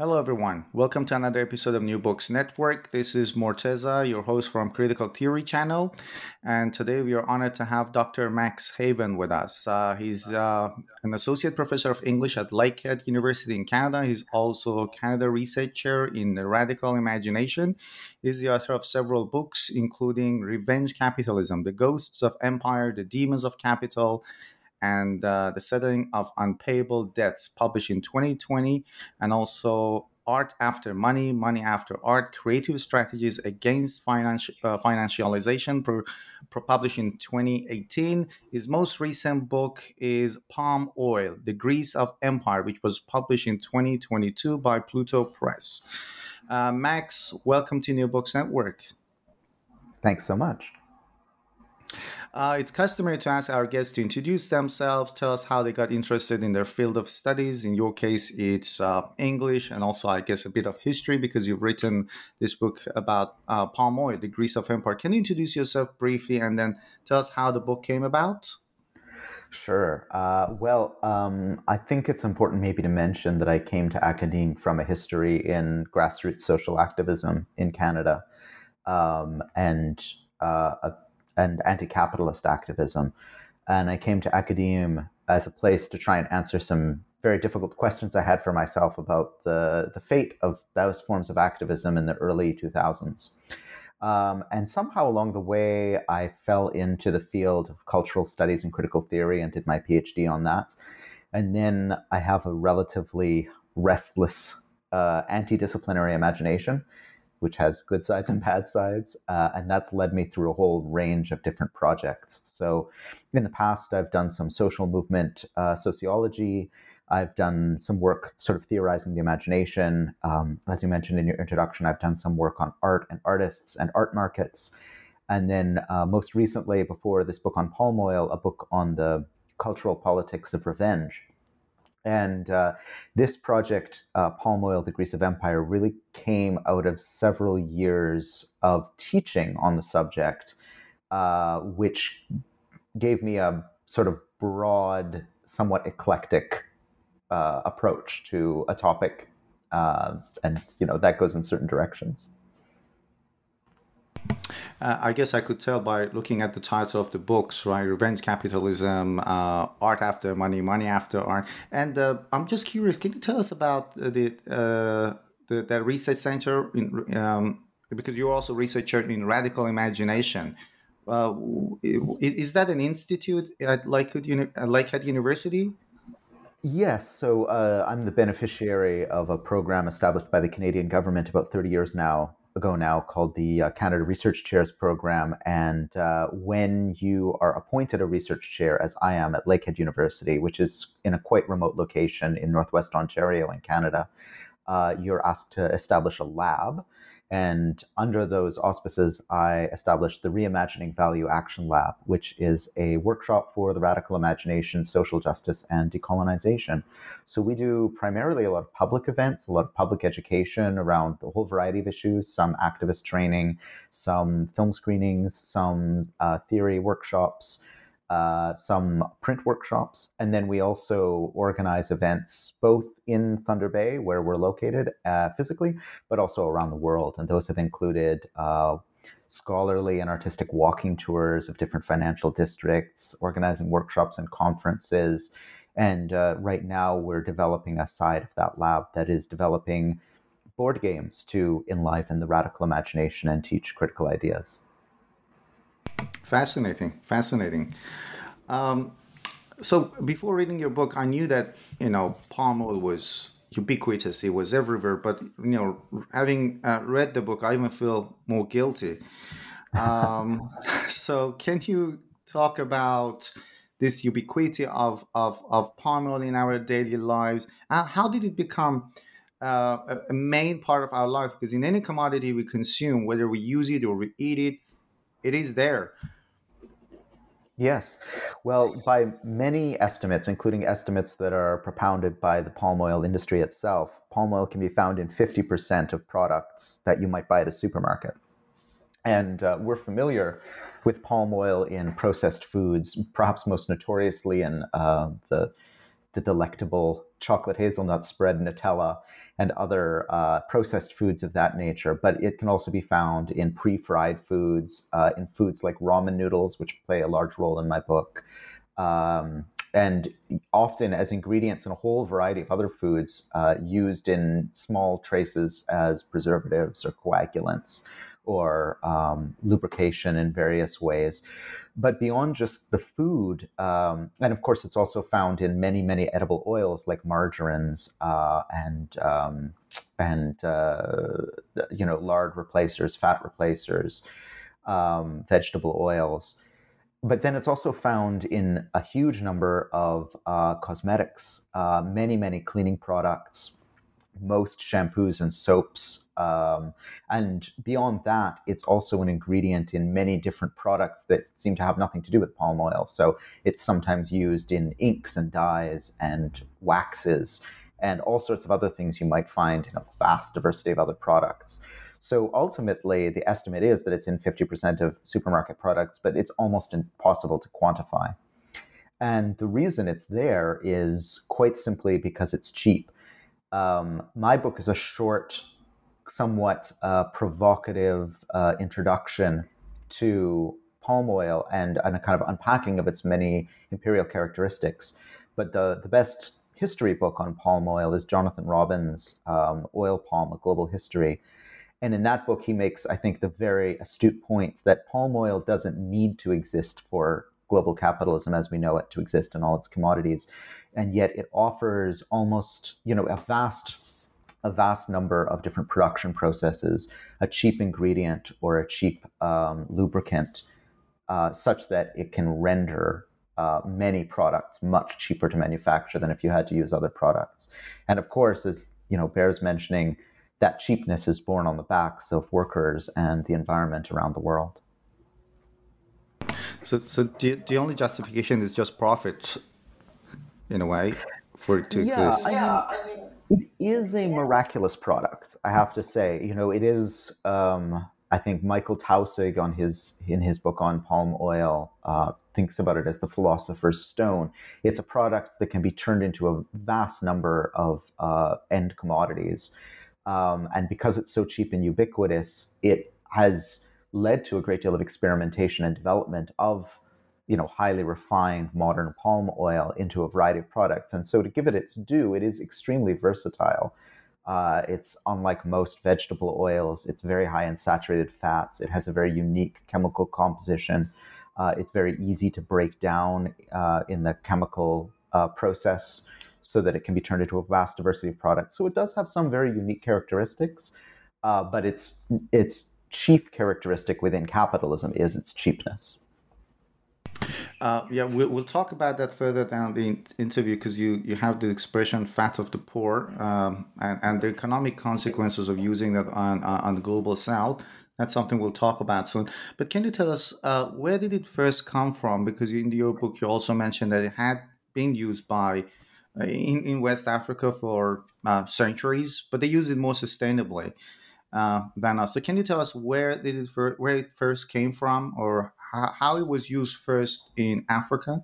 Hello, everyone. Welcome to another episode of New Books Network. This is Morteza, your host from Critical Theory Channel. And today we are honored to have Dr. Max Haiven with us. Uh, he's uh, an associate professor of English at Lakehead University in Canada. He's also a Canada Research Chair in Radical Imagination. He's the author of several books, including Revenge Capitalism, The Ghosts of Empire, The Demons of Capital, and uh, the settling of unpayable debts, published in 2020, and also Art After Money, Money After Art, Creative Strategies Against uh, Financialization, published in 2018. His most recent book is Palm Oil, The Grease of Empire, which was published in 2022 by Pluto Press. Uh, Max, welcome to New Books Network. Thanks so much. Uh, it's customary to ask our guests to introduce themselves, tell us how they got interested in their field of studies. In your case, it's uh, English and also, I guess, a bit of history because you've written this book about uh, palm oil, the grease of empire. Can you introduce yourself briefly and then tell us how the book came about? Sure. Uh, well, um, I think it's important maybe to mention that I came to academe from a history in grassroots social activism in Canada. Um, and uh, a and anti-capitalist activism. And I came to academia as a place to try and answer some very difficult questions I had for myself about the, the fate of those forms of activism in the early 2000s. Um, and somehow along the way, I fell into the field of cultural studies and critical theory and did my PhD on that. And then I have a relatively restless uh, anti disciplinary imagination which has good sides and bad sides. Uh, and that's led me through a whole range of different projects. So, in the past, I've done some social movement uh, sociology. I've done some work sort of theorizing the imagination. Um, as you mentioned in your introduction, I've done some work on art and artists and art markets. And then, uh, most recently, before this book on palm oil, a book on the cultural politics of revenge and uh, this project, uh, Palm Oil, The Grease of Empire, really came out of several years of teaching on the subject, uh, which gave me a sort of broad, somewhat eclectic uh, approach to a topic. Uh, and, you know, that goes in certain directions. Uh, I guess I could tell by looking at the title of the books, right? Revenge Capitalism, uh, Art After Money, Money After Art. And uh, I'm just curious, can you tell us about the, uh, the that research center? In, um, because you're also researcher in radical imagination. Uh, is that an institute at Lakehead, Lakehead University? Yes, so uh, I'm the beneficiary of a program established by the Canadian government about 30 years now ago now called the uh, Canada Research Chairs Program. And uh, when you are appointed a research chair, as I am at Lakehead University, which is in a quite remote location in Northwest Ontario in Canada, uh, you're asked to establish a lab. And under those auspices, I established the Reimagining Value Action Lab, which is a workshop for the radical imagination, social justice, and decolonization. So we do primarily a lot of public events, a lot of public education around a whole variety of issues, some activist training, some film screenings, some uh, theory workshops uh, some print workshops, and then we also organize events both in Thunder Bay, where we're located uh, physically, but also around the world. And those have included uh, scholarly and artistic walking tours of different financial districts, organizing workshops and conferences. And uh, right now, we're developing a side of that lab that is developing board games to enliven the radical imagination and teach critical ideas. Fascinating, fascinating. Um, so before reading your book, I knew that you know palm oil was ubiquitous; it was everywhere. But you know, having uh, read the book, I even feel more guilty. Um, so, can you talk about this ubiquity of, of, of palm oil in our daily lives? How did it become uh, a main part of our life? Because in any commodity we consume, whether we use it or we eat it, it is there. Yes. Well, by many estimates, including estimates that are propounded by the palm oil industry itself, palm oil can be found in 50% of products that you might buy at a supermarket. And uh, we're familiar with palm oil in processed foods, perhaps most notoriously in uh, the, the delectable chocolate hazelnut spread Nutella and other uh, processed foods of that nature. But it can also be found in pre fried foods, uh, in foods like ramen noodles, which play a large role in my book. Um, and often as ingredients in a whole variety of other foods uh, used in small traces as preservatives or coagulants or um, lubrication in various ways. But beyond just the food, um, and of course, it's also found in many, many edible oils like margarines uh, and um, and uh, you know lard replacers, fat replacers, um, vegetable oils. But then it's also found in a huge number of uh, cosmetics, uh, many, many cleaning products, most shampoos and soaps. Um, and beyond that, it's also an ingredient in many different products that seem to have nothing to do with palm oil. So it's sometimes used in inks and dyes and waxes and all sorts of other things you might find in a vast diversity of other products. So ultimately, the estimate is that it's in 50% of supermarket products, but it's almost impossible to quantify. And the reason it's there is quite simply because it's cheap um, my book is a short, somewhat uh, provocative uh, introduction to palm oil and, and a kind of unpacking of its many imperial characteristics. But the, the best history book on palm oil is Jonathan Robins' um, Oil Palm, A Global History. And in that book, he makes, I think, the very astute points that palm oil doesn't need to exist for global capitalism as we know it to exist in all its commodities. And yet it offers almost you know a vast a vast number of different production processes a cheap ingredient or a cheap um, lubricant uh, such that it can render uh, many products much cheaper to manufacture than if you had to use other products. And of course as you know bears mentioning that cheapness is borne on the backs of workers and the environment around the world so, so the, the only justification is just profit, in a way, for it to yeah, exist. Yeah, I mean, it is a miraculous product. I have to say, you know, it is. Um, I think Michael Taussig on his in his book on palm oil uh, thinks about it as the philosopher's stone. It's a product that can be turned into a vast number of uh, end commodities, um, and because it's so cheap and ubiquitous, it has led to a great deal of experimentation and development of you know highly refined modern palm oil into a variety of products. And so to give it its due it is extremely versatile. Uh, it's unlike most vegetable oils. It's very high in saturated fats. It has a very unique chemical composition. Uh, it's very easy to break down uh, in the chemical uh, process so that it can be turned into a vast diversity of products. So it does have some very unique characteristics uh, but it's it's chief characteristic within capitalism is its cheapness. Uh, yeah, we'll, we'll talk about that further down the interview because you, you have the expression "fat of the poor" um, and, and the economic consequences of using that on on the global south. That's something we'll talk about soon. But can you tell us uh, where did it first come from? Because in your book you also mentioned that it had been used by uh, in, in West Africa for uh, centuries, but they use it more sustainably uh, than us. So can you tell us where did it fir- where it first came from, or how, how it was used first in Africa?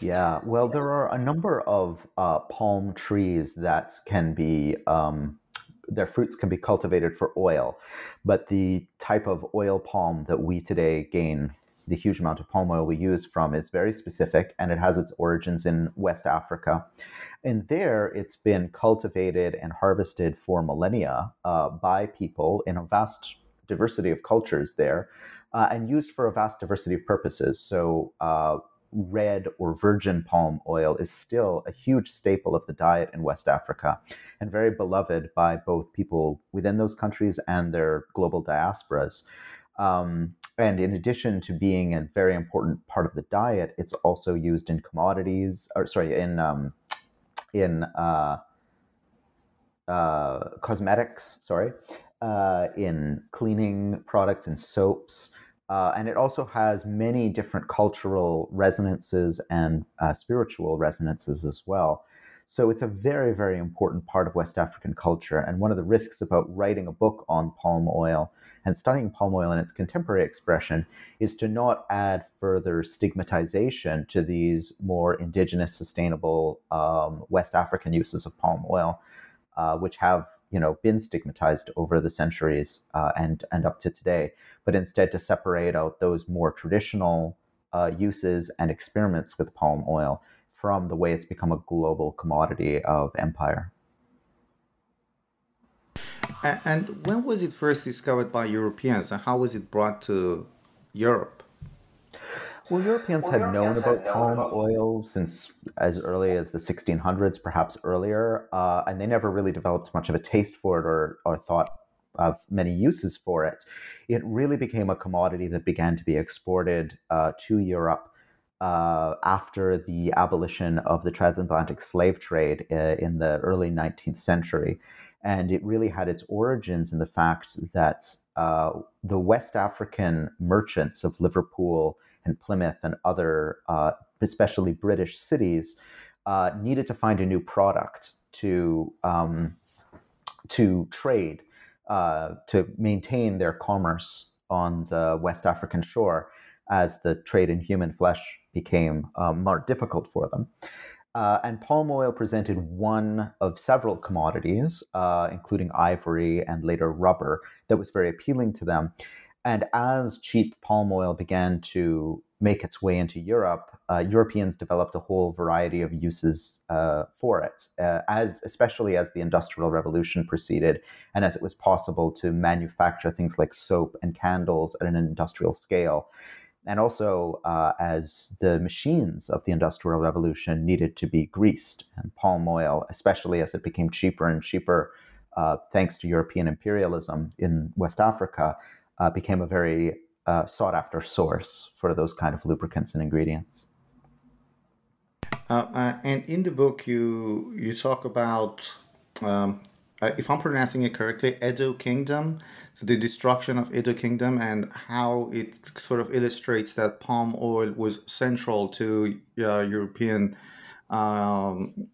Yeah, well, there are a number of uh, palm trees that can be um, their fruits can be cultivated for oil, but the type of oil palm that we today gain the huge amount of palm oil we use from is very specific and it has its origins in West Africa. And there it's been cultivated and harvested for millennia uh, by people in a vast diversity of cultures there uh, and used for a vast diversity of purposes. So, uh, red or virgin palm oil is still a huge staple of the diet in West Africa and very beloved by both people within those countries and their global diasporas. Um, and in addition to being a very important part of the diet, it's also used in commodities, or sorry, in um, in uh, uh, cosmetics. Sorry, uh, in cleaning products and soaps. Uh, and it also has many different cultural resonances and uh, spiritual resonances as well. So it's a very, very important part of West African culture. And one of the risks about writing a book on palm oil and studying palm oil in its contemporary expression is to not add further stigmatization to these more indigenous, sustainable um, West African uses of palm oil, uh, which have you know been stigmatized over the centuries uh, and and up to today, but instead to separate out those more traditional uh, uses and experiments with palm oil from the way it's become a global commodity of empire. And when was it first discovered by Europeans, and how was it brought to Europe? Well, Europeans well, had Europeans known about palm about... oil since as early as the 1600s, perhaps earlier, uh, and they never really developed much of a taste for it or, or thought of many uses for it. It really became a commodity that began to be exported uh, to Europe uh, after the abolition of the transatlantic slave trade uh, in the early 19th century. And it really had its origins in the fact that uh, the West African merchants of Liverpool and Plymouth and other, uh, especially British cities, uh, needed to find a new product to, um, to trade, uh, to maintain their commerce on the West African shore as the trade in human flesh became um, more difficult for them. Uh, and palm oil presented one of several commodities, uh, including ivory and later rubber, that was very appealing to them. And as cheap palm oil began to make its way into Europe, uh, Europeans developed a whole variety of uses uh, for it, uh, as especially as the Industrial Revolution proceeded, and as it was possible to manufacture things like soap and candles at an industrial scale and also uh, as the machines of the Industrial Revolution needed to be greased, and palm oil, especially as it became cheaper and cheaper, uh, thanks to European imperialism in West Africa, uh, became a very uh, sought after source for those kind of lubricants and ingredients. Uh, uh, and in the book, you you talk about, um, if I'm pronouncing it correctly, Edo Kingdom the destruction of Edo Kingdom and how it sort of illustrates that palm oil was central to uh, European um,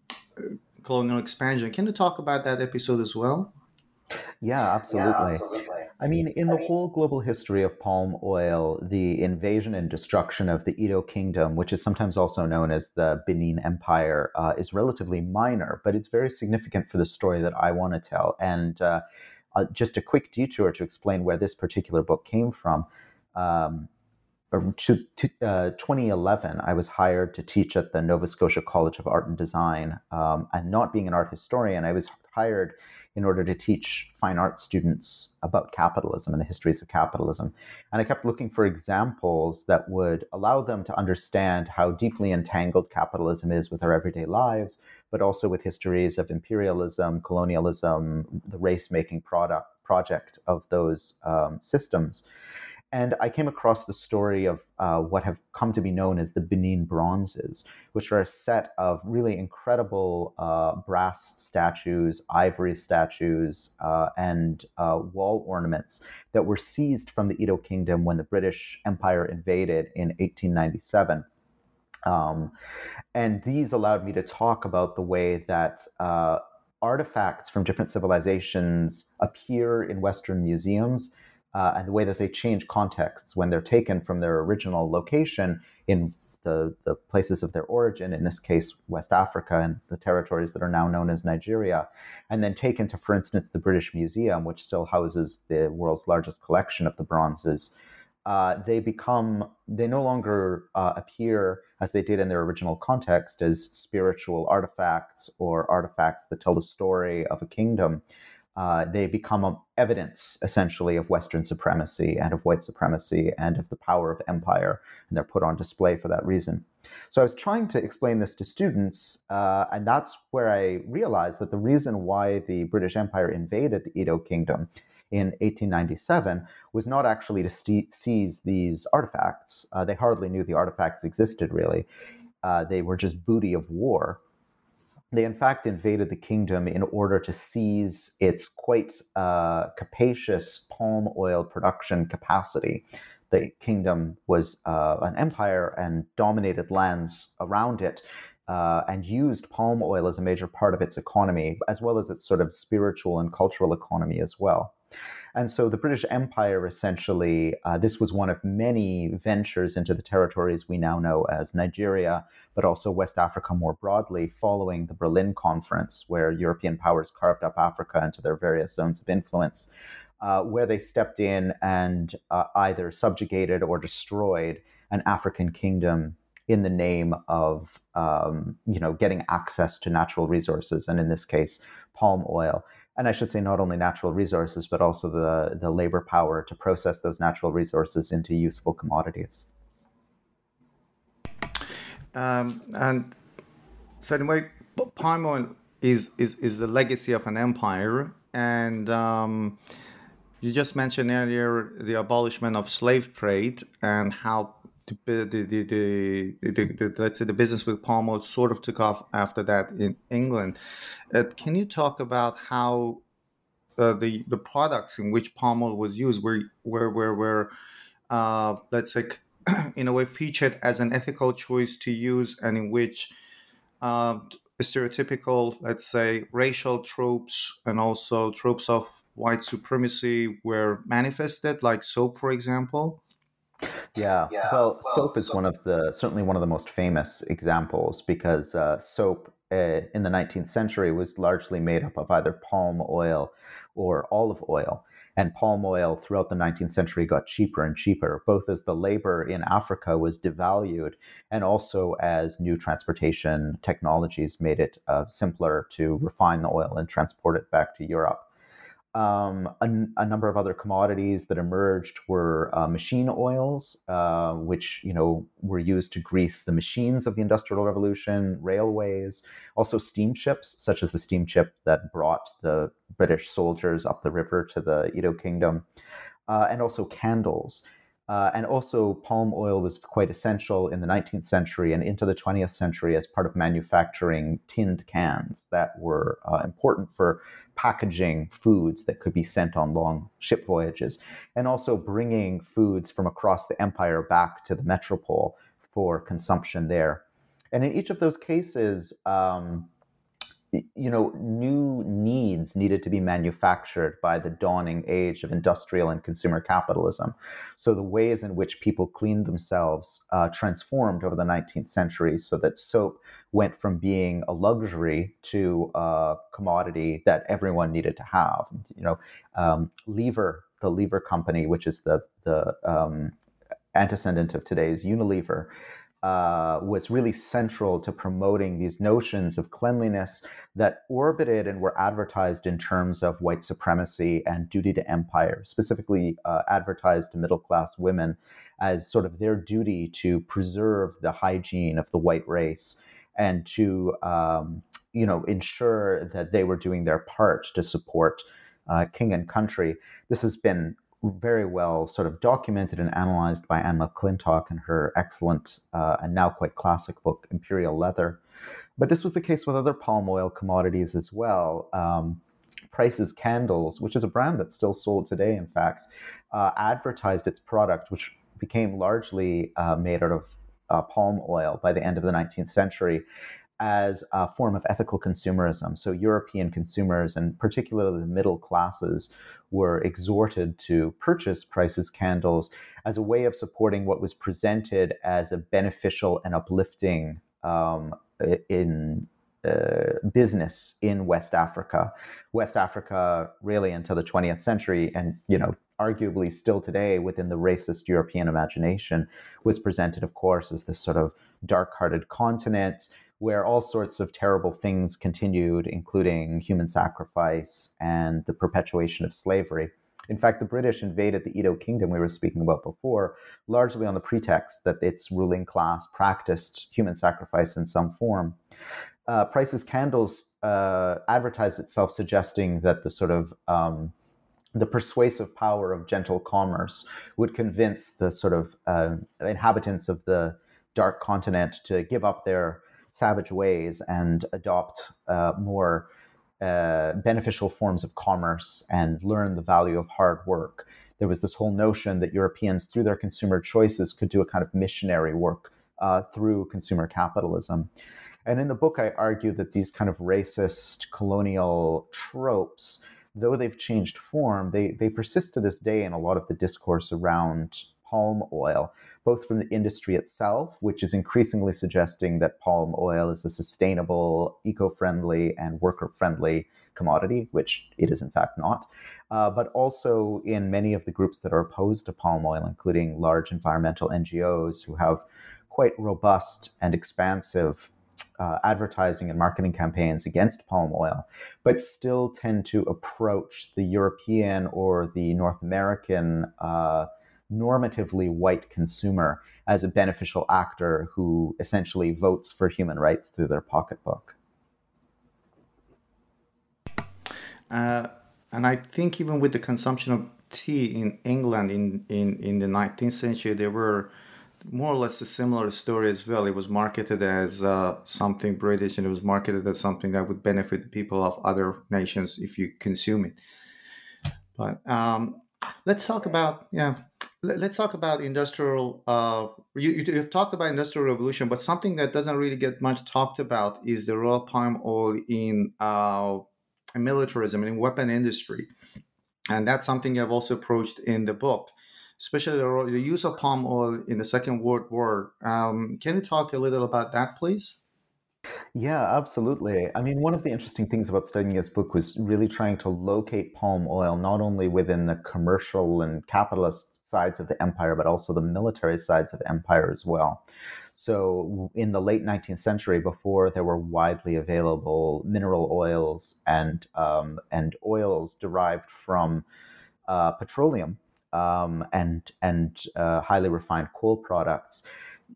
colonial expansion. Can you talk about that episode as well? Yeah, absolutely. Yeah, absolutely. I mean, in the whole global history of palm oil, the invasion and destruction of the Edo Kingdom, which is sometimes also known as the Benin Empire, uh, is relatively minor, but it's very significant for the story that I want to tell. And uh, uh, just a quick detour to explain where this particular book came from. Um, to, to, uh, 2011, I was hired to teach at the Nova Scotia College of Art and Design. Um, and not being an art historian, I was hired in order to teach fine art students about capitalism and the histories of capitalism. And I kept looking for examples that would allow them to understand how deeply entangled capitalism is with our everyday lives, but also with histories of imperialism, colonialism, the race making product project of those um, systems. And I came across the story of uh, what have come to be known as the Benin Bronzes, which are a set of really incredible uh, brass statues, ivory statues, uh, and uh, wall ornaments that were seized from the Edo Kingdom when the British Empire invaded in 1897. Um, and these allowed me to talk about the way that uh, artifacts from different civilizations appear in Western museums uh, and the way that they change contexts when they're taken from their original location in the, the places of their origin, in this case, West Africa and the territories that are now known as Nigeria, and then taken to, for instance, the British Museum, which still houses the world's largest collection of the bronzes. Uh, they become they no longer uh, appear as they did in their original context as spiritual artifacts or artifacts that tell the story of a kingdom uh, they become evidence essentially of Western supremacy and of white supremacy and of the power of empire, and they're put on display for that reason. So I was trying to explain this to students, uh, and that's where I realized that the reason why the British Empire invaded the Edo Kingdom in 1897 was not actually to seize these artifacts. Uh, they hardly knew the artifacts existed, really. Uh, they were just booty of war. They, in fact, invaded the kingdom in order to seize its quite uh, capacious palm oil production capacity. The kingdom was uh, an empire and dominated lands around it. Uh, and used palm oil as a major part of its economy, as well as its sort of spiritual and cultural economy as well. And so the British Empire essentially, uh, this was one of many ventures into the territories we now know as Nigeria, but also West Africa more broadly, following the Berlin Conference, where European powers carved up Africa into their various zones of influence. Uh, where they stepped in and uh, either subjugated or destroyed an African kingdom in the name of um, you know getting access to natural resources, and in this case, palm oil and I should say not only natural resources, but also the, the labor power to process those natural resources into useful commodities. Um, and so anyway, palm oil is, is, is the legacy of an empire. And um, you just mentioned earlier the abolishment of slave trade and how the, the, the, the, let's say the business with palm oil sort of took off after that in England. Uh, can you talk about how uh, the the products in which palm oil was used were were were, were uh, let's say in a way featured as an ethical choice to use, and in which uh, stereotypical, let's say, racial tropes and also tropes of white supremacy were manifested, like soap, for example. Yeah. yeah. Well, well soap is one of the certainly one of the most famous examples because uh, soap uh, in the 19th century was largely made up of either palm oil or olive oil. And palm oil throughout the 19th century got cheaper and cheaper, both as the labor in Africa was devalued and also as new transportation technologies made it uh, simpler to refine the oil and transport it back to Europe. Um, a, a, number of other commodities that emerged were uh, machine oils, uh, which you know were used to grease the machines of the Industrial Revolution, railways, also steamships, such as the steamship that brought the British soldiers up the river to the Edo Kingdom, uh, and also candles. Uh, and also, palm oil was quite essential in the 19th century and into the 20th century as part of manufacturing tinned cans that were uh, important for packaging foods that could be sent on long ship voyages, and also bringing foods from across the empire back to the metropole for consumption there. And in each of those cases, um, you know, new needs needed to be manufactured by the dawning age of industrial and consumer capitalism. So the ways in which people cleaned themselves uh, transformed over the 19th century so that soap went from being a luxury to a commodity that everyone needed to have. You know, um, Lever, the Lever Company, which is the, the um, antecedent of today's Unilever, uh, was really central to promoting these notions of cleanliness that orbited and were advertised in terms of white supremacy and duty to empire, specifically uh, advertised to middle class women as sort of their duty to preserve the hygiene of the white race and to um, you know ensure that they were doing their part to support uh, king and country. This has been very well sort of documented and analyzed by Anne McClintock in her excellent uh, and now quite classic book, Imperial Leather. But this was the case with other palm oil commodities as well. Um, Price's Candles, which is a brand that's still sold today, in fact, uh, advertised its product, which became largely uh, made out of uh, palm oil by the end of the 19th century as a form of ethical consumerism. So, European consumers, and particularly the middle classes, were exhorted to purchase Price's candles as a way of supporting what was presented as a beneficial and uplifting um, in uh, business in West Africa. West Africa, really, until the 20th century, and you know, arguably still today within the racist European imagination, was presented, of course, as this sort of dark-hearted continent where all sorts of terrible things continued, including human sacrifice and the perpetuation of slavery. In fact, the British invaded the Edo Kingdom we were speaking about before, largely on the pretext that its ruling class practiced human sacrifice in some form. Uh, Price's Candles uh, advertised itself, suggesting that the sort of um, the persuasive power of gentle commerce would convince the sort of uh, inhabitants of the dark continent to give up their savage ways and adopt uh, more uh, beneficial forms of commerce and learn the value of hard work. There was this whole notion that Europeans, through their consumer choices, could do a kind of missionary work uh, through consumer capitalism. And in the book, I argue that these kind of racist colonial tropes, though they've changed form, they, they persist to this day in a lot of the discourse around palm oil, both from the industry itself, which is increasingly suggesting that palm oil is a sustainable, eco friendly, and worker friendly commodity, which it is in fact not, uh, but also in many of the groups that are opposed to palm oil, including large environmental NGOs who have quite robust and expansive uh, advertising and marketing campaigns against palm oil, but still tend to approach the European or the North American uh, normatively white consumer as a beneficial actor who essentially votes for human rights through their pocketbook. Uh, and I think even with the consumption of tea in England in, in, in the 19th century, there were more or less a similar story as well. It was marketed as uh, something British and it was marketed as something that would benefit people of other nations if you consume it. But um, let's talk about, yeah, let's talk about industrial uh, you, you, have talked about industrial revolution but something that doesn't really get much talked about is the role of palm oil in, uh, in militarism and in weapon industry and that's something i've also approached in the book especially the, the use of palm oil in the second world war um, can you talk a little about that please yeah, absolutely. I mean, one of the interesting things about studying this book was really trying to locate palm oil not only within the commercial and capitalist sides of the empire, but also the military sides of empire as well. So, in the late 19th century, before there were widely available mineral oils and um, and oils derived from uh, petroleum um, and and uh, highly refined coal products,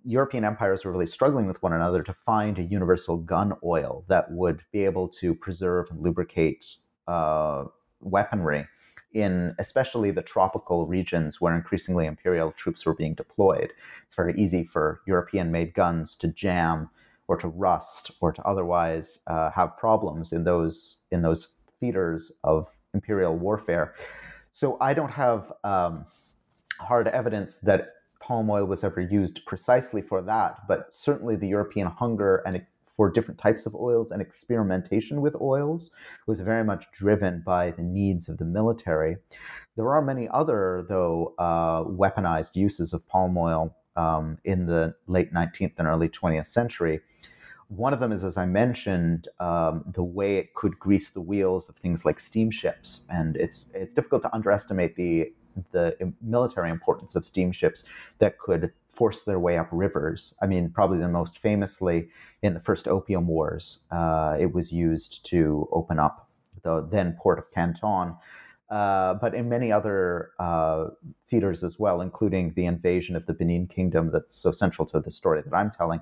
European empires were really struggling with one another to find a universal gun oil that would be able to preserve and lubricate uh, weaponry in especially the tropical regions where increasingly imperial troops were being deployed. It's very easy for European made guns to jam or to rust or to otherwise uh, have problems in those in those theaters of imperial warfare. So I don't have um, hard evidence that palm oil was ever used precisely for that, but certainly the European hunger and for different types of oils and experimentation with oils was very much driven by the needs of the military. There are many other, though, uh, weaponized uses of palm oil um, in the late 19th and early 20th century. One of them is, as I mentioned, um, the way it could grease the wheels of things like steamships, and it's it's difficult to underestimate the the military importance of steamships that could force their way up rivers. I mean, probably the most famously in the first Opium Wars, uh, it was used to open up the then port of Canton. Uh, but in many other uh, theaters as well, including the invasion of the Benin Kingdom, that's so central to the story that I'm telling.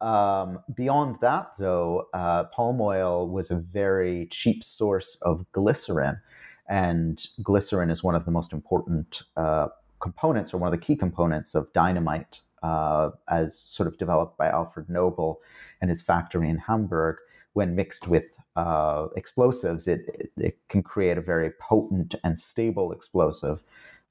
Um, beyond that, though, uh, palm oil was a very cheap source of glycerin, and glycerin is one of the most important uh, components, or one of the key components of dynamite, uh, as sort of developed by Alfred Nobel and his factory in Hamburg. When mixed with uh, explosives, it, it, it can create a very potent and stable explosive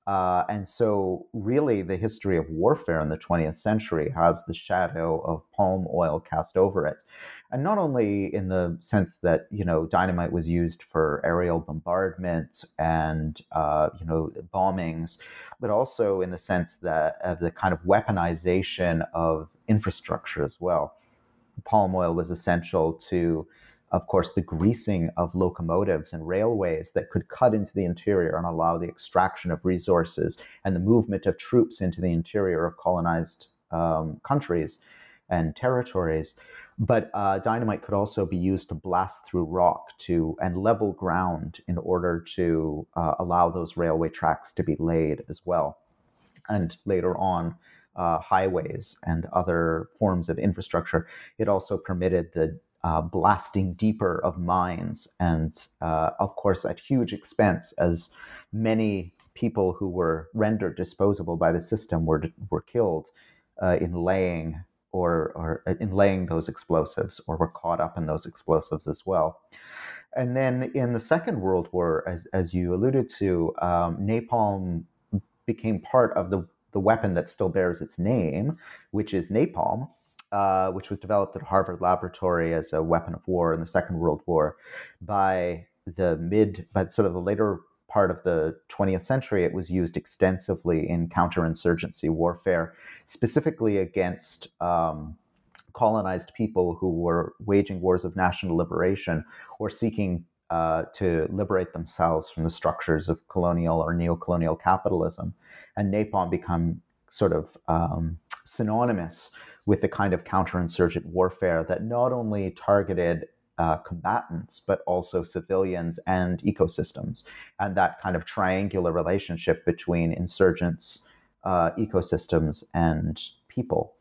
uh, and so, really, the history of warfare in the 20th century has the shadow of palm oil cast over it. And not only in the sense that, you know, dynamite was used for aerial bombardment and, uh, you know, bombings, but also in the sense that of the kind of weaponization of infrastructure as well palm oil was essential to, of course, the greasing of locomotives and railways that could cut into the interior and allow the extraction of resources and the movement of troops into the interior of colonized um, countries and territories. But uh, dynamite could also be used to blast through rock to and level ground in order to uh, allow those railway tracks to be laid as well. And later on, uh, highways and other forms of infrastructure. It also permitted the uh, blasting deeper of mines, and uh, of course, at huge expense, as many people who were rendered disposable by the system were were killed uh, in laying or or uh, in laying those explosives, or were caught up in those explosives as well. And then in the Second World War, as as you alluded to, um, napalm became part of the the weapon that still bears its name, which is napalm, uh, which was developed at Harvard Laboratory as a weapon of war in the Second World War. By the mid, by sort of the later part of the 20th century, it was used extensively in counterinsurgency warfare, specifically against um, colonized people who were waging wars of national liberation or seeking uh, to liberate themselves from the structures of colonial or neo-colonial capitalism, and napalm become sort of um, synonymous with the kind of counterinsurgent warfare that not only targeted uh, combatants, but also civilians and ecosystems, and that kind of triangular relationship between insurgents, uh, ecosystems, and people.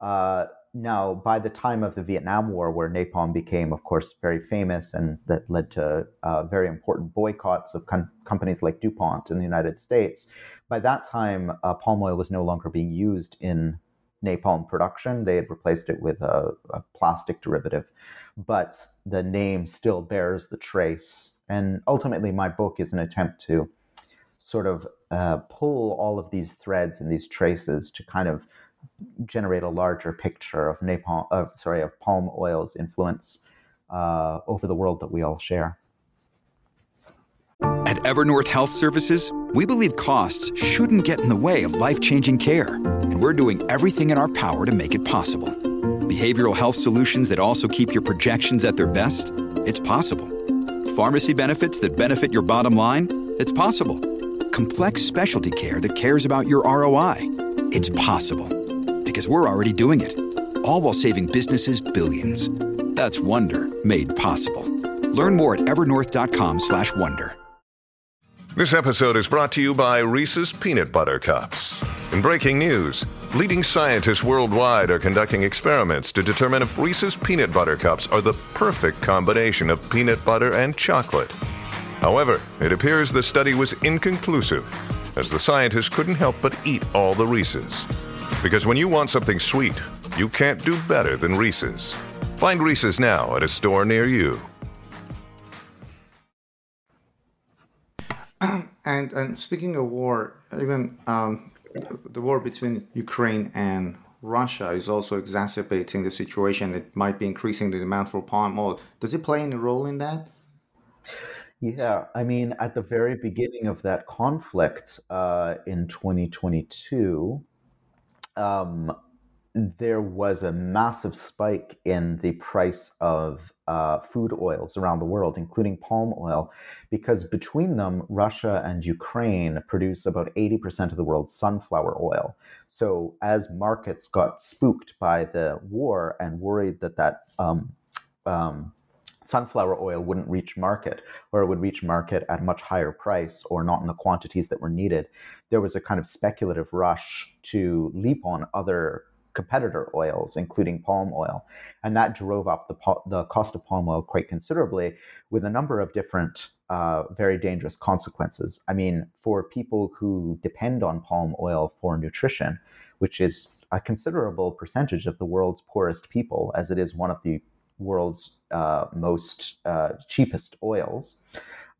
Uh, now, by the time of the Vietnam War, where napalm became, of course, very famous and that led to uh, very important boycotts of com- companies like DuPont in the United States, by that time, uh, palm oil was no longer being used in napalm production. They had replaced it with a, a plastic derivative, but the name still bears the trace. And ultimately, my book is an attempt to sort of uh, pull all of these threads and these traces to kind of generate a larger picture of napalm, uh, sorry, of palm oil's influence uh, over the world that we all share. At Evernorth Health Services, we believe costs shouldn't get in the way of life-changing care, and we're doing everything in our power to make it possible. Behavioral health solutions that also keep your projections at their best? It's possible. Pharmacy benefits that benefit your bottom line? It's possible. Complex specialty care that cares about your ROI? It's possible because we're already doing it. All while saving businesses billions. That's Wonder made possible. Learn more at evernorth.com/wonder. This episode is brought to you by Reese's Peanut Butter Cups. In breaking news, leading scientists worldwide are conducting experiments to determine if Reese's Peanut Butter Cups are the perfect combination of peanut butter and chocolate. However, it appears the study was inconclusive, as the scientists couldn't help but eat all the Reese's. Because when you want something sweet, you can't do better than Reese's. Find Reese's now at a store near you. and and speaking of war, even um, the war between Ukraine and Russia is also exacerbating the situation. It might be increasing the demand for palm oil. Does it play any role in that? Yeah, I mean, at the very beginning of that conflict uh, in 2022, um, there was a massive spike in the price of uh, food oils around the world, including palm oil, because between them, Russia and Ukraine produce about 80% of the world's sunflower oil. So, as markets got spooked by the war and worried that that um, um, sunflower oil wouldn't reach market or it would reach market at a much higher price or not in the quantities that were needed there was a kind of speculative rush to leap on other competitor oils, including palm oil. And that drove up the, the cost of palm oil quite considerably with a number of different uh, very dangerous consequences. I mean, for people who depend on palm oil for nutrition, which is a considerable percentage of the world's poorest people, as it is one of the world's uh, most uh, cheapest oils,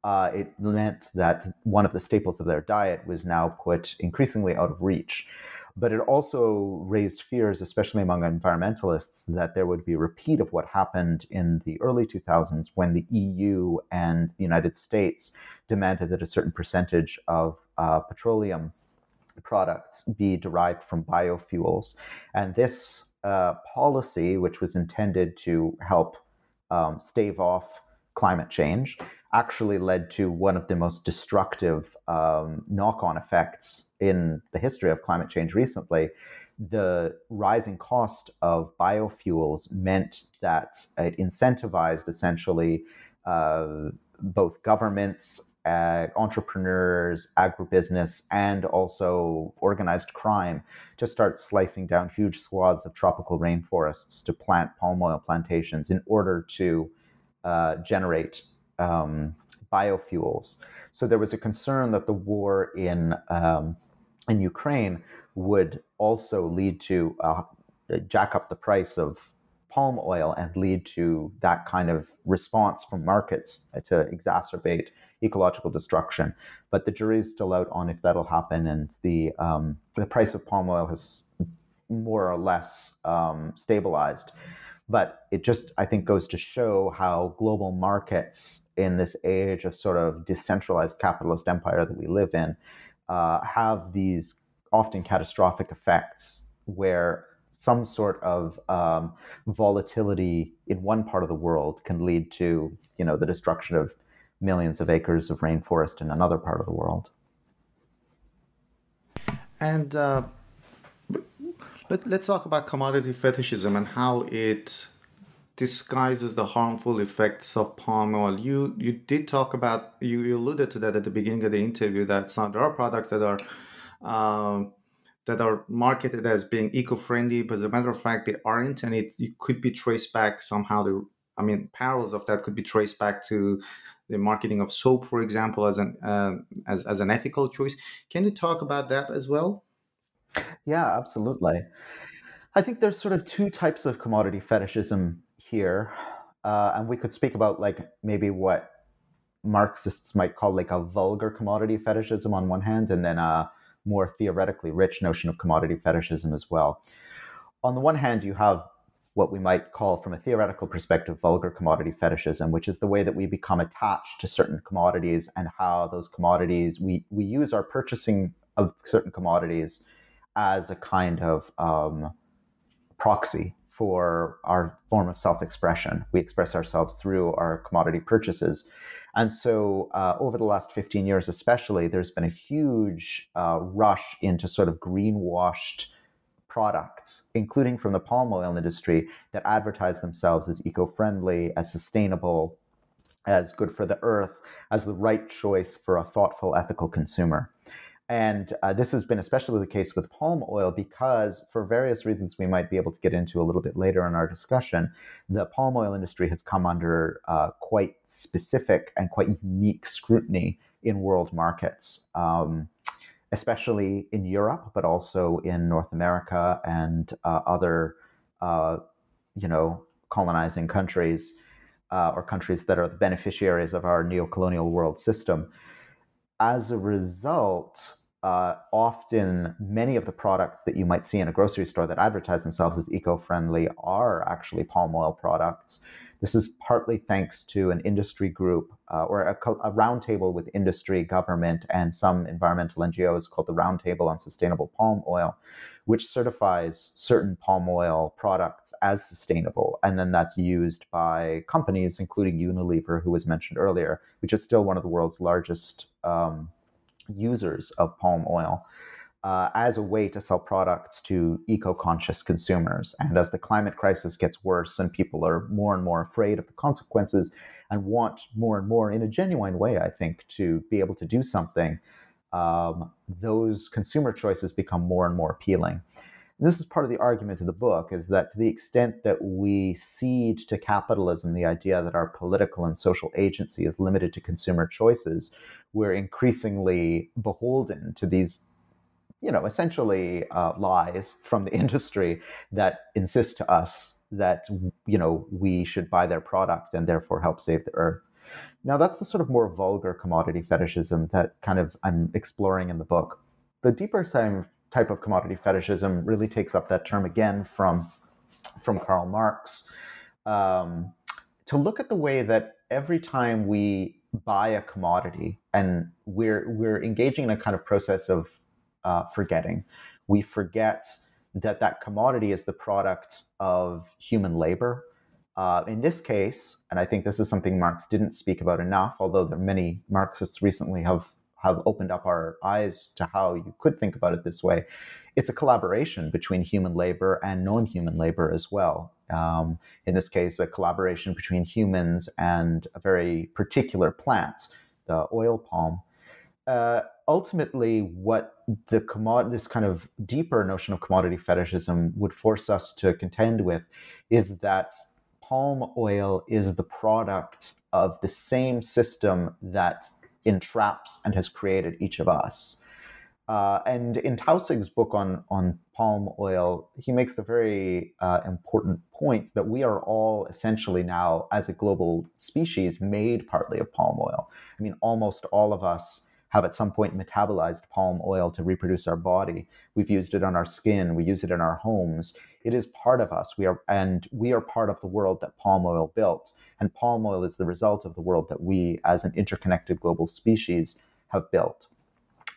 uh, it meant that one of the staples of their diet was now put increasingly out of reach. But it also raised fears, especially among environmentalists, that there would be a repeat of what happened in the early 2000s when the EU and the United States demanded that a certain percentage of uh, petroleum products be derived from biofuels. And this uh, policy, which was intended to help um, stave off climate change, actually led to one of the most destructive um, knock on effects in the history of climate change recently. The rising cost of biofuels meant that it incentivized essentially uh, both governments, uh, entrepreneurs, agribusiness, and also organized crime to start slicing down huge swaths of tropical rainforests to plant palm oil plantations in order to uh, generate um, biofuels. So there was a concern that the war in um, in Ukraine would also lead to uh, jack up the price of palm oil and lead to that kind of response from markets to exacerbate ecological destruction. But the jury's still out on if that'll happen, and the um, the price of palm oil has more or less um, stabilized. But it just, I think, goes to show how global markets in this age of sort of decentralized capitalist empire that we live in uh, have these often catastrophic effects where some sort of um, volatility in one part of the world can lead to, you know, the destruction of millions of acres of rainforest in another part of the world. And uh, let, let's talk about commodity fetishism and how it disguises the harmful effects of palm oil. You you did talk about you, alluded to that at the beginning of the interview that some there are products that are um, that are marketed as being eco-friendly, but as a matter of fact, they aren't, and it, it could be traced back somehow. To, I mean, parallels of that could be traced back to the marketing of soap, for example, as an uh, as as an ethical choice. Can you talk about that as well? Yeah, absolutely. I think there's sort of two types of commodity fetishism here, uh, and we could speak about like maybe what Marxists might call like a vulgar commodity fetishism on one hand, and then a more theoretically rich notion of commodity fetishism as well. On the one hand, you have what we might call, from a theoretical perspective, vulgar commodity fetishism, which is the way that we become attached to certain commodities and how those commodities we we use our purchasing of certain commodities as a kind of um, proxy for our form of self expression. We express ourselves through our commodity purchases. And so, uh, over the last 15 years, especially, there's been a huge uh, rush into sort of greenwashed products, including from the palm oil industry, that advertise themselves as eco friendly, as sustainable, as good for the earth, as the right choice for a thoughtful, ethical consumer. And uh, this has been especially the case with palm oil because, for various reasons we might be able to get into a little bit later in our discussion, the palm oil industry has come under uh, quite specific and quite unique scrutiny in world markets, um, especially in Europe, but also in North America and uh, other, uh, you know, colonizing countries uh, or countries that are the beneficiaries of our neo-colonial world system. As a result, uh, often many of the products that you might see in a grocery store that advertise themselves as eco-friendly are actually palm oil products. This is partly thanks to an industry group uh, or a, a roundtable with industry, government, and some environmental NGOs called the Roundtable on Sustainable Palm Oil, which certifies certain palm oil products as sustainable. And then that's used by companies, including Unilever, who was mentioned earlier, which is still one of the world's largest um, users of palm oil uh, as a way to sell products to eco conscious consumers. And as the climate crisis gets worse and people are more and more afraid of the consequences and want more and more, in a genuine way, I think, to be able to do something, um, those consumer choices become more and more appealing. This is part of the argument of the book, is that to the extent that we cede to capitalism the idea that our political and social agency is limited to consumer choices, we're increasingly beholden to these you know, essentially uh, lies from the industry that insist to us that you know we should buy their product and therefore help save the earth. Now that's the sort of more vulgar commodity fetishism that kind of I'm exploring in the book. The deeper type of commodity fetishism really takes up that term again from from Karl Marx um, to look at the way that every time we buy a commodity and we're we're engaging in a kind of process of uh, forgetting. We forget that that commodity is the product of human labor. Uh, in this case, and I think this is something Marx didn't speak about enough, although there are many Marxists recently have have opened up our eyes to how you could think about it this way. It's a collaboration between human labor and non-human labor as well. Um, in this case, a collaboration between humans and a very particular plant, the oil palm. Uh, ultimately, what the commod- this kind of deeper notion of commodity fetishism would force us to contend with is that palm oil is the product of the same system that entraps and has created each of us. Uh, and in Taussig's book on, on palm oil, he makes the very uh, important point that we are all essentially now, as a global species, made partly of palm oil. I mean, almost all of us have at some point metabolized palm oil to reproduce our body. We've used it on our skin. We use it in our homes. It is part of us. We are, and we are part of the world that palm oil built. And palm oil is the result of the world that we, as an interconnected global species, have built.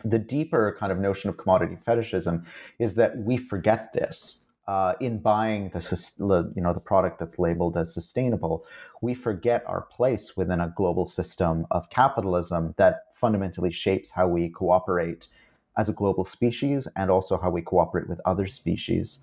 The deeper kind of notion of commodity fetishism is that we forget this uh, in buying the you know the product that's labeled as sustainable, we forget our place within a global system of capitalism that fundamentally shapes how we cooperate as a global species and also how we cooperate with other species.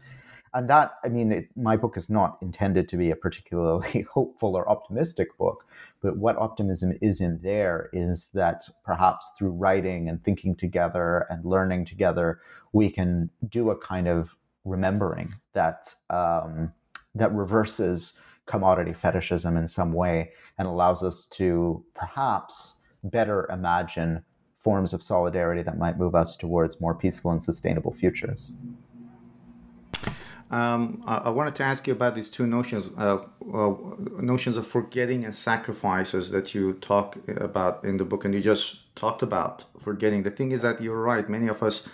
And that, I mean, it, my book is not intended to be a particularly hopeful or optimistic book, but what optimism is in there is that perhaps through writing and thinking together and learning together, we can do a kind of remembering that um, that reverses commodity fetishism in some way and allows us to perhaps better imagine forms of solidarity that might move us towards more peaceful and sustainable futures. Um, I, I, wanted to ask you about these two notions, uh, uh, notions of forgetting and sacrifices that you talk about in the book, and you just talked about forgetting. The thing is that you're right. Many of us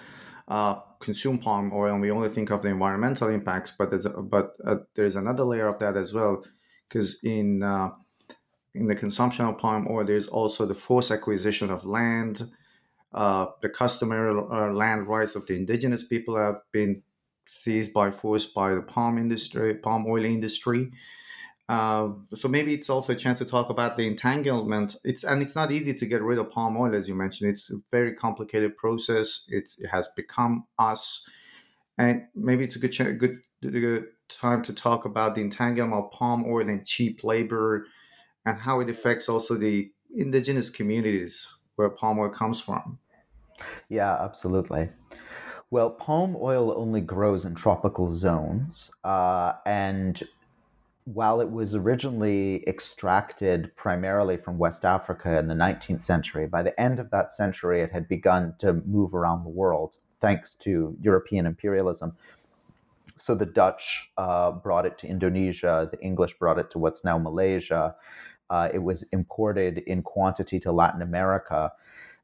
uh, consume palm oil and we only think of the environmental impacts, but there's but uh, there's another layer of that as well, because in uh, in the consumption of palm oil, there's also the forced acquisition of land. Uh, the customary uh, land rights of the indigenous people have been seized by force by the palm industry, palm oil industry. Uh, so maybe it's also a chance to talk about the entanglement. It's and it's not easy to get rid of palm oil, as you mentioned. It's a very complicated process. It's, it has become us, and maybe it's a good ch- good, good time to talk about the entanglement of palm oil and cheap labor, and how it affects also the indigenous communities where palm oil comes from. Yeah, absolutely. Well, palm oil only grows in tropical zones, uh, and while it was originally extracted primarily from West Africa in the 19th century, by the end of that century, it had begun to move around the world thanks to European imperialism. So the Dutch uh, brought it to Indonesia, the English brought it to what's now Malaysia. Uh, it was imported in quantity to Latin America.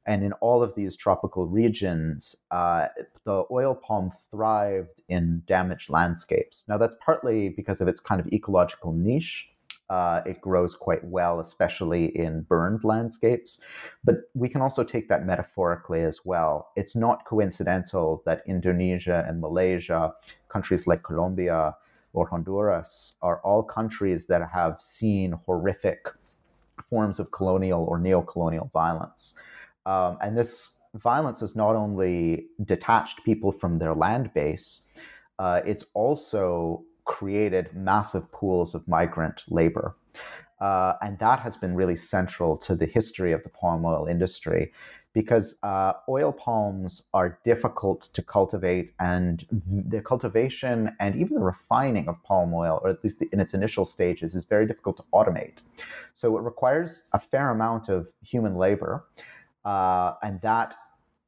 And in all of these tropical regions, uh, the oil palm thrived in damaged landscapes. Now, that's partly because of its kind of ecological niche. Uh, it grows quite well, especially in burned landscapes. But we can also take that metaphorically as well. It's not coincidental that Indonesia and Malaysia, countries like Colombia or Honduras, are all countries that have seen horrific forms of colonial or neo colonial violence. Um, and this violence has not only detached people from their land base, uh, it's also created massive pools of migrant labor. Uh, and that has been really central to the history of the palm oil industry because uh, oil palms are difficult to cultivate, and the cultivation and even the refining of palm oil, or at least in its initial stages, is very difficult to automate. So it requires a fair amount of human labor, uh, and that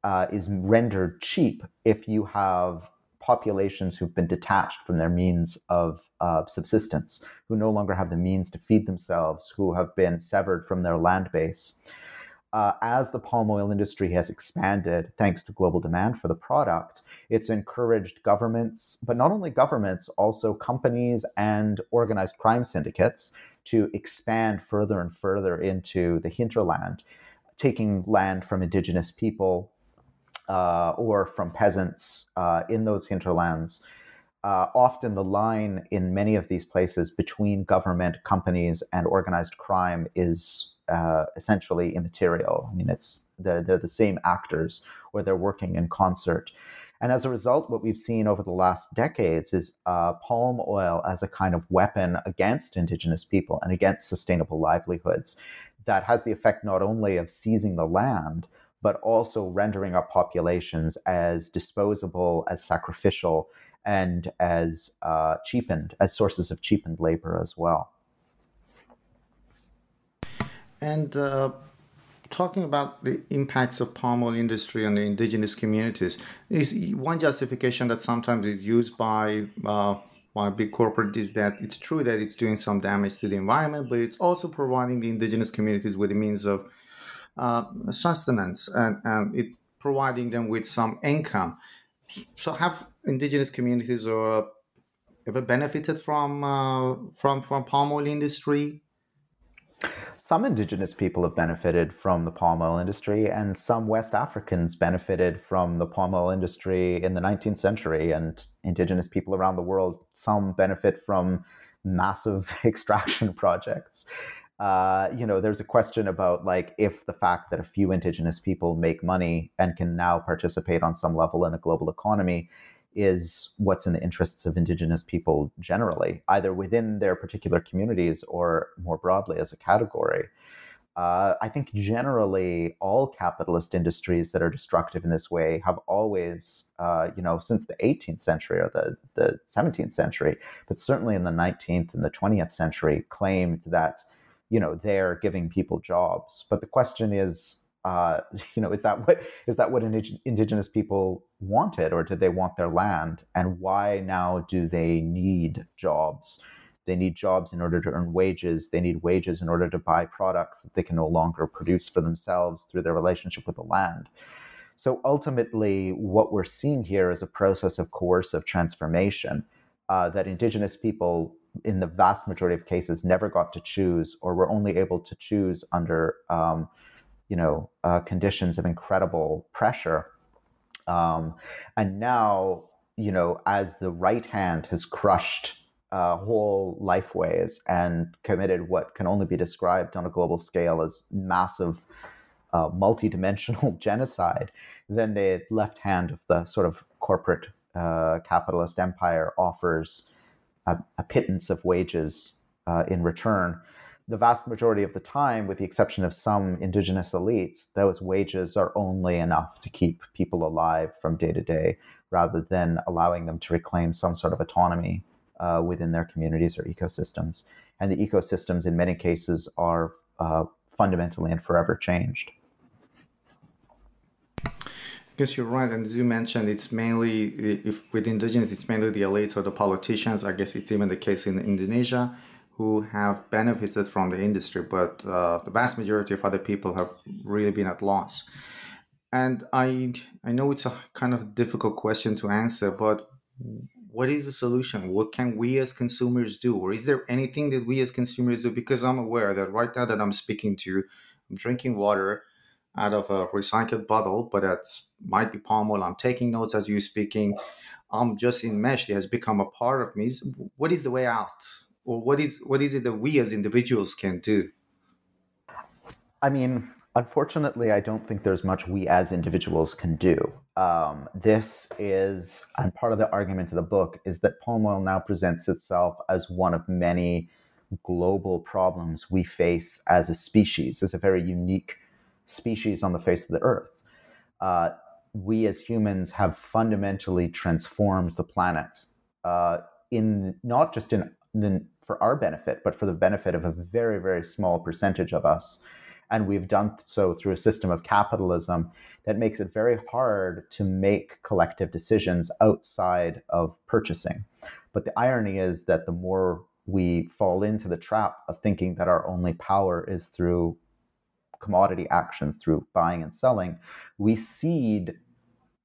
uh, is rendered cheap if you have populations who've been detached from their means of uh, subsistence, who no longer have the means to feed themselves, who have been severed from their land base. Uh, as the palm oil industry has expanded, thanks to global demand for the product, it's encouraged governments, but not only governments, also companies and organized crime syndicates to expand further and further into the hinterland, taking land from indigenous people uh, or from peasants uh, in those hinterlands. Uh, often the line in many of these places between government, companies, and organized crime is uh, essentially immaterial. I mean, it's they're, they're the same actors or they're working in concert. And as a result, what we've seen over the last decades is uh, palm oil as a kind of weapon against indigenous people and against sustainable livelihoods that has the effect not only of seizing the land, but also rendering our populations as disposable, as sacrificial, and as uh, cheapened, as sources of cheapened labor as well. And uh, talking about the impacts of palm oil industry on the indigenous communities, is one justification that sometimes is used by uh, by big corporate is that it's true that it's doing some damage to the environment, but it's also providing the indigenous communities with the means of uh, sustenance and, and it providing them with some income. So, have indigenous communities or uh, ever benefited from uh, from from palm oil industry? Some indigenous people have benefited from the palm oil industry, and some West Africans benefited from the palm oil industry in the 19th century. And indigenous people around the world, some benefit from massive extraction projects. Uh, you know, there's a question about like if the fact that a few indigenous people make money and can now participate on some level in a global economy is what's in the interests of indigenous people generally, either within their particular communities or more broadly as a category. Uh, I think generally all capitalist industries that are destructive in this way have always, uh, you know, since the 18th century or the, the 17th century, but certainly in the 19th and the 20th century, claimed that, you know, they're giving people jobs. But the question is, uh, you know, is that what is that what indigenous people wanted, or did they want their land? And why now do they need jobs? They need jobs in order to earn wages. They need wages in order to buy products that they can no longer produce for themselves through their relationship with the land. So ultimately, what we're seeing here is a process of coercive transformation uh, that indigenous people, in the vast majority of cases, never got to choose, or were only able to choose under um, you know uh, conditions of incredible pressure. Um, and now you know as the right hand has crushed uh, whole lifeways and committed what can only be described on a global scale as massive uh, multi-dimensional genocide then the left hand of the sort of corporate uh, capitalist empire offers a, a pittance of wages uh, in return the vast majority of the time, with the exception of some indigenous elites, those wages are only enough to keep people alive from day to day, rather than allowing them to reclaim some sort of autonomy uh, within their communities or ecosystems. And the ecosystems, in many cases, are uh, fundamentally and forever changed. I guess you're right, and as you mentioned, it's mainly if with indigenous, it's mainly the elites or the politicians. I guess it's even the case in Indonesia who have benefited from the industry, but uh, the vast majority of other people have really been at loss. And I I know it's a kind of difficult question to answer, but what is the solution? What can we as consumers do, or is there anything that we as consumers do? Because I'm aware that right now that I'm speaking to you, I'm drinking water out of a recycled bottle, but that might be palm oil. I'm taking notes as you're speaking. I'm just in mesh. It has become a part of me. What is the way out? Or what is what is it that we as individuals can do? I mean, unfortunately, I don't think there's much we as individuals can do. Um, this is, and part of the argument of the book is that palm oil now presents itself as one of many global problems we face as a species, as a very unique species on the face of the earth. Uh, we as humans have fundamentally transformed the planet uh, in not just in, in for our benefit, but for the benefit of a very, very small percentage of us. And we've done so through a system of capitalism that makes it very hard to make collective decisions outside of purchasing. But the irony is that the more we fall into the trap of thinking that our only power is through commodity actions, through buying and selling, we cede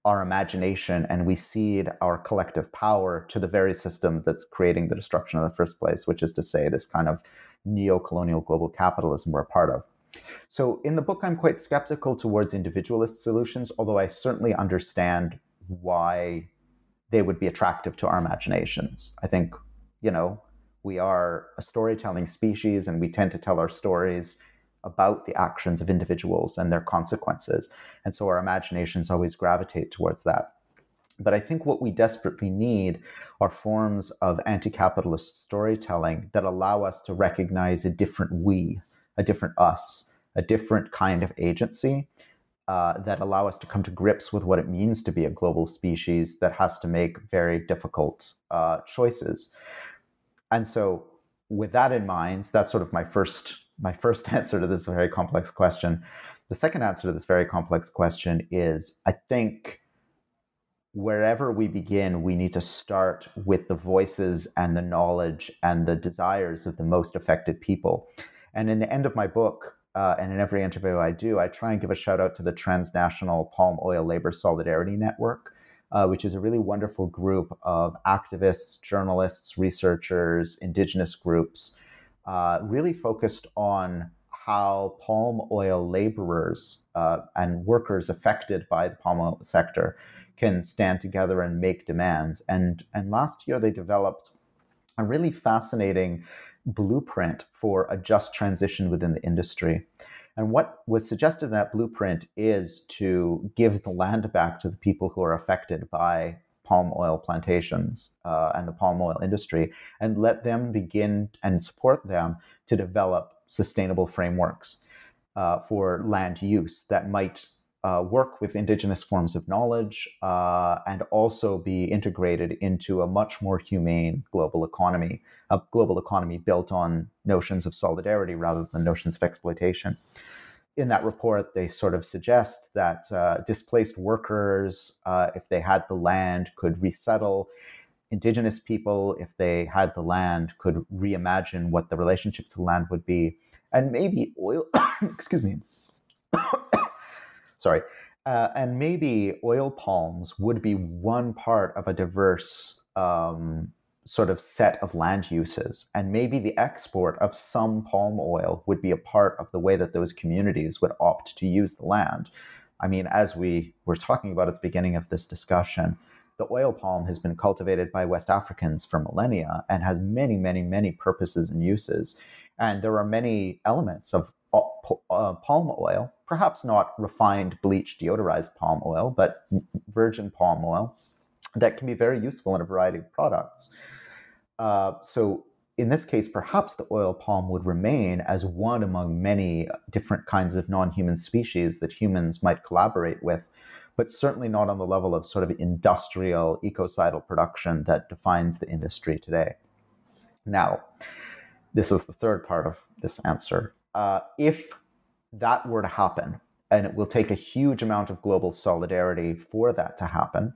our imagination and we cede our collective power to the very system that's creating the destruction in the first place, which is to say, this kind of neo colonial global capitalism we're a part of. So, in the book, I'm quite skeptical towards individualist solutions, although I certainly understand why they would be attractive to our imaginations. I think, you know, we are a storytelling species and we tend to tell our stories about the actions of individuals and their consequences. And so our imaginations always gravitate towards that. But I think what we desperately need are forms of anti capitalist storytelling that allow us to recognize a different we, a different us, a different kind of agency uh, that allow us to come to grips with what it means to be a global species that has to make very difficult uh, choices. And so, with that in mind, that's sort of my first my first answer to this very complex question. The second answer to this very complex question is I think wherever we begin, we need to start with the voices and the knowledge and the desires of the most affected people. And in the end of my book, uh, and in every interview I do, I try and give a shout out to the Transnational Palm Oil Labor Solidarity Network, uh, which is a really wonderful group of activists, journalists, researchers, indigenous groups uh, really focused on how palm oil laborers uh, and workers affected by the palm oil sector can stand together and make demands. And, and last year, they developed a really fascinating blueprint for a just transition within the industry. And what was suggested in that blueprint is to give the land back to the people who are affected by palm oil plantations uh, and the palm oil industry and let them begin and support them to develop sustainable frameworks uh, for land use that might uh, work with indigenous forms of knowledge uh, and also be integrated into a much more humane global economy, a global economy built on notions of solidarity rather than notions of exploitation in that report, they sort of suggest that uh, displaced workers, uh, if they had the land, could resettle. Indigenous people, if they had the land, could reimagine what the relationship to land would be. And maybe oil, excuse me, sorry, uh, and maybe oil palms would be one part of a diverse um, sort of set of land uses. And maybe the export of some palm oil would be a part of the way that those communities would opt to use the land. I mean, as we were talking about at the beginning of this discussion, the oil palm has been cultivated by West Africans for millennia and has many, many, many purposes and uses. And there are many elements of uh, palm oil, perhaps not refined, bleached, deodorized palm oil, but virgin palm oil that can be very useful in a variety of products. Uh, so in this case, perhaps the oil palm would remain as one among many different kinds of non-human species that humans might collaborate with, but certainly not on the level of sort of industrial ecocidal production that defines the industry today. Now, this is the third part of this answer. Uh, if that were to happen, and it will take a huge amount of global solidarity for that to happen,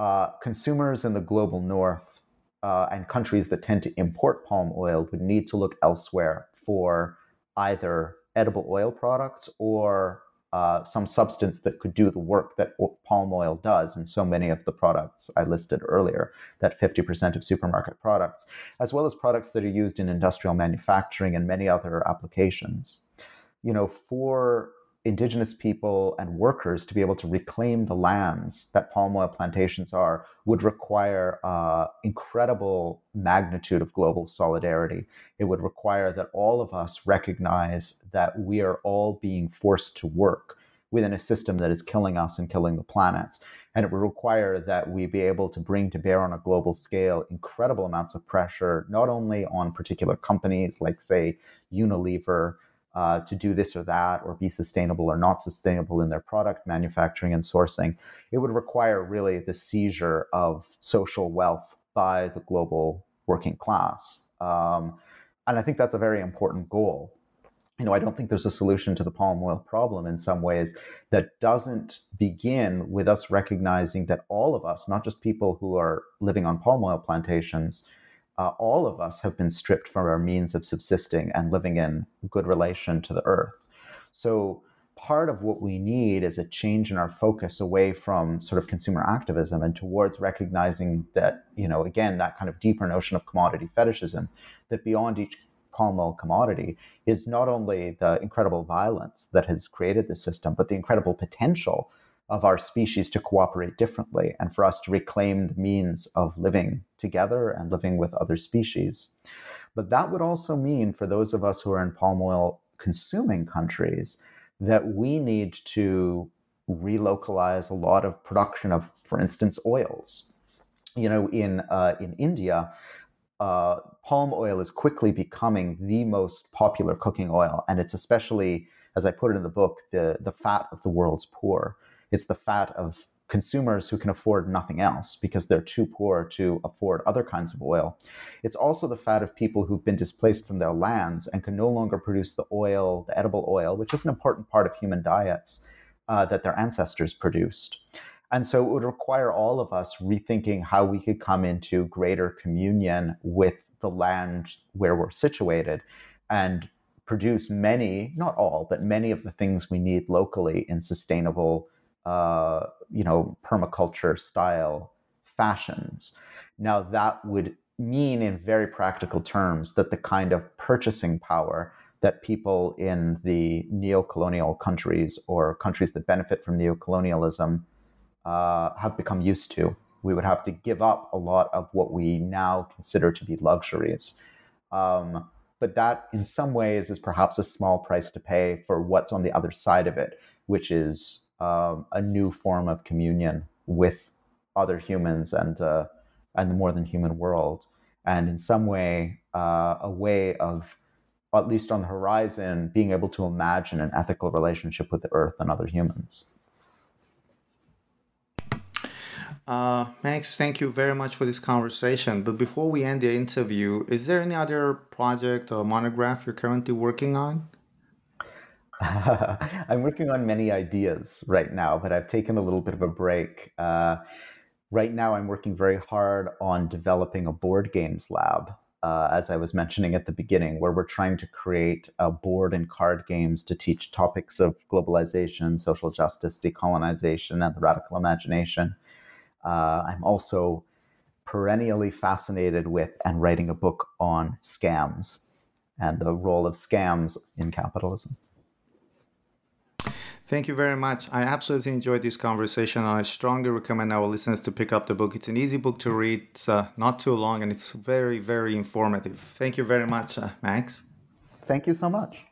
uh, consumers in the global north uh, and countries that tend to import palm oil would need to look elsewhere for either edible oil products or uh, some substance that could do the work that palm oil does in so many of the products I listed earlier, that 50% of supermarket products, as well as products that are used in industrial manufacturing and many other applications. You know, for indigenous people and workers to be able to reclaim the lands that palm oil plantations are would require uh, incredible magnitude of global solidarity. It would require that all of us recognize that we are all being forced to work within a system that is killing us and killing the planet. And it would require that we be able to bring to bear on a global scale incredible amounts of pressure, not only on particular companies like, say, Unilever, uh, to do this or that, or be sustainable or not sustainable in their product manufacturing and sourcing. It would require really the seizure of social wealth by the global working class. Um, and I think that's a very important goal you know, I don't think there's a solution to the palm oil problem in some ways that doesn't begin with us recognizing that all of us, not just people who are living on palm oil plantations, uh, all of us have been stripped from our means of subsisting and living in good relation to the earth. So, part of what we need is a change in our focus away from sort of consumer activism and towards recognizing that, you know, again, that kind of deeper notion of commodity fetishism, that beyond each palm oil commodity is not only the incredible violence that has created the system, but the incredible potential of our species to cooperate differently and for us to reclaim the means of living together and living with other species. But that would also mean for those of us who are in palm oil consuming countries that we need to relocalize a lot of production of, for instance, oils. You know, in uh, in India, uh, palm oil is quickly becoming the most popular cooking oil, and it's especially, as I put it in the book, the the fat of the world's poor. It's the fat of consumers who can afford nothing else because they're too poor to afford other kinds of oil. It's also the fat of people who've been displaced from their lands and can no longer produce the oil, the edible oil, which is an important part of human diets uh, that their ancestors produced. And so it would require all of us rethinking how we could come into greater communion with the land where we're situated and produce many, not all, but many of the things we need locally in sustainable, uh, you know, permaculture style fashions. Now, that would mean, in very practical terms, that the kind of purchasing power that people in the neo-colonial countries or countries that benefit from neo-colonialism uh, have become used to. We would have to give up a lot of what we now consider to be luxuries. Um, but that, in some ways, is perhaps a small price to pay for what's on the other side of it, which is um, a new form of communion with other humans and uh, and the more than human world, and in some way, uh, a way of, at least on the horizon, being able to imagine an ethical relationship with the earth and other humans. Uh, Max, thank you very much for this conversation. But before we end the interview, is there any other project or monograph you're currently working on? I'm working on many ideas right now, but I've taken a little bit of a break. Uh, right now, I'm working very hard on developing a board games lab. Uh, as I was mentioning at the beginning, where we're trying to create board and card games to teach topics of globalization, social justice, decolonization, and the radical imagination. Uh, I'm also perennially fascinated with and writing a book on scams and the role of scams in capitalism. Thank you very much. I absolutely enjoyed this conversation, and I strongly recommend our listeners to pick up the book. It's an easy book to read, it's, uh, not too long, and it's very, very informative. Thank you very much, uh, Max. Thank you so much.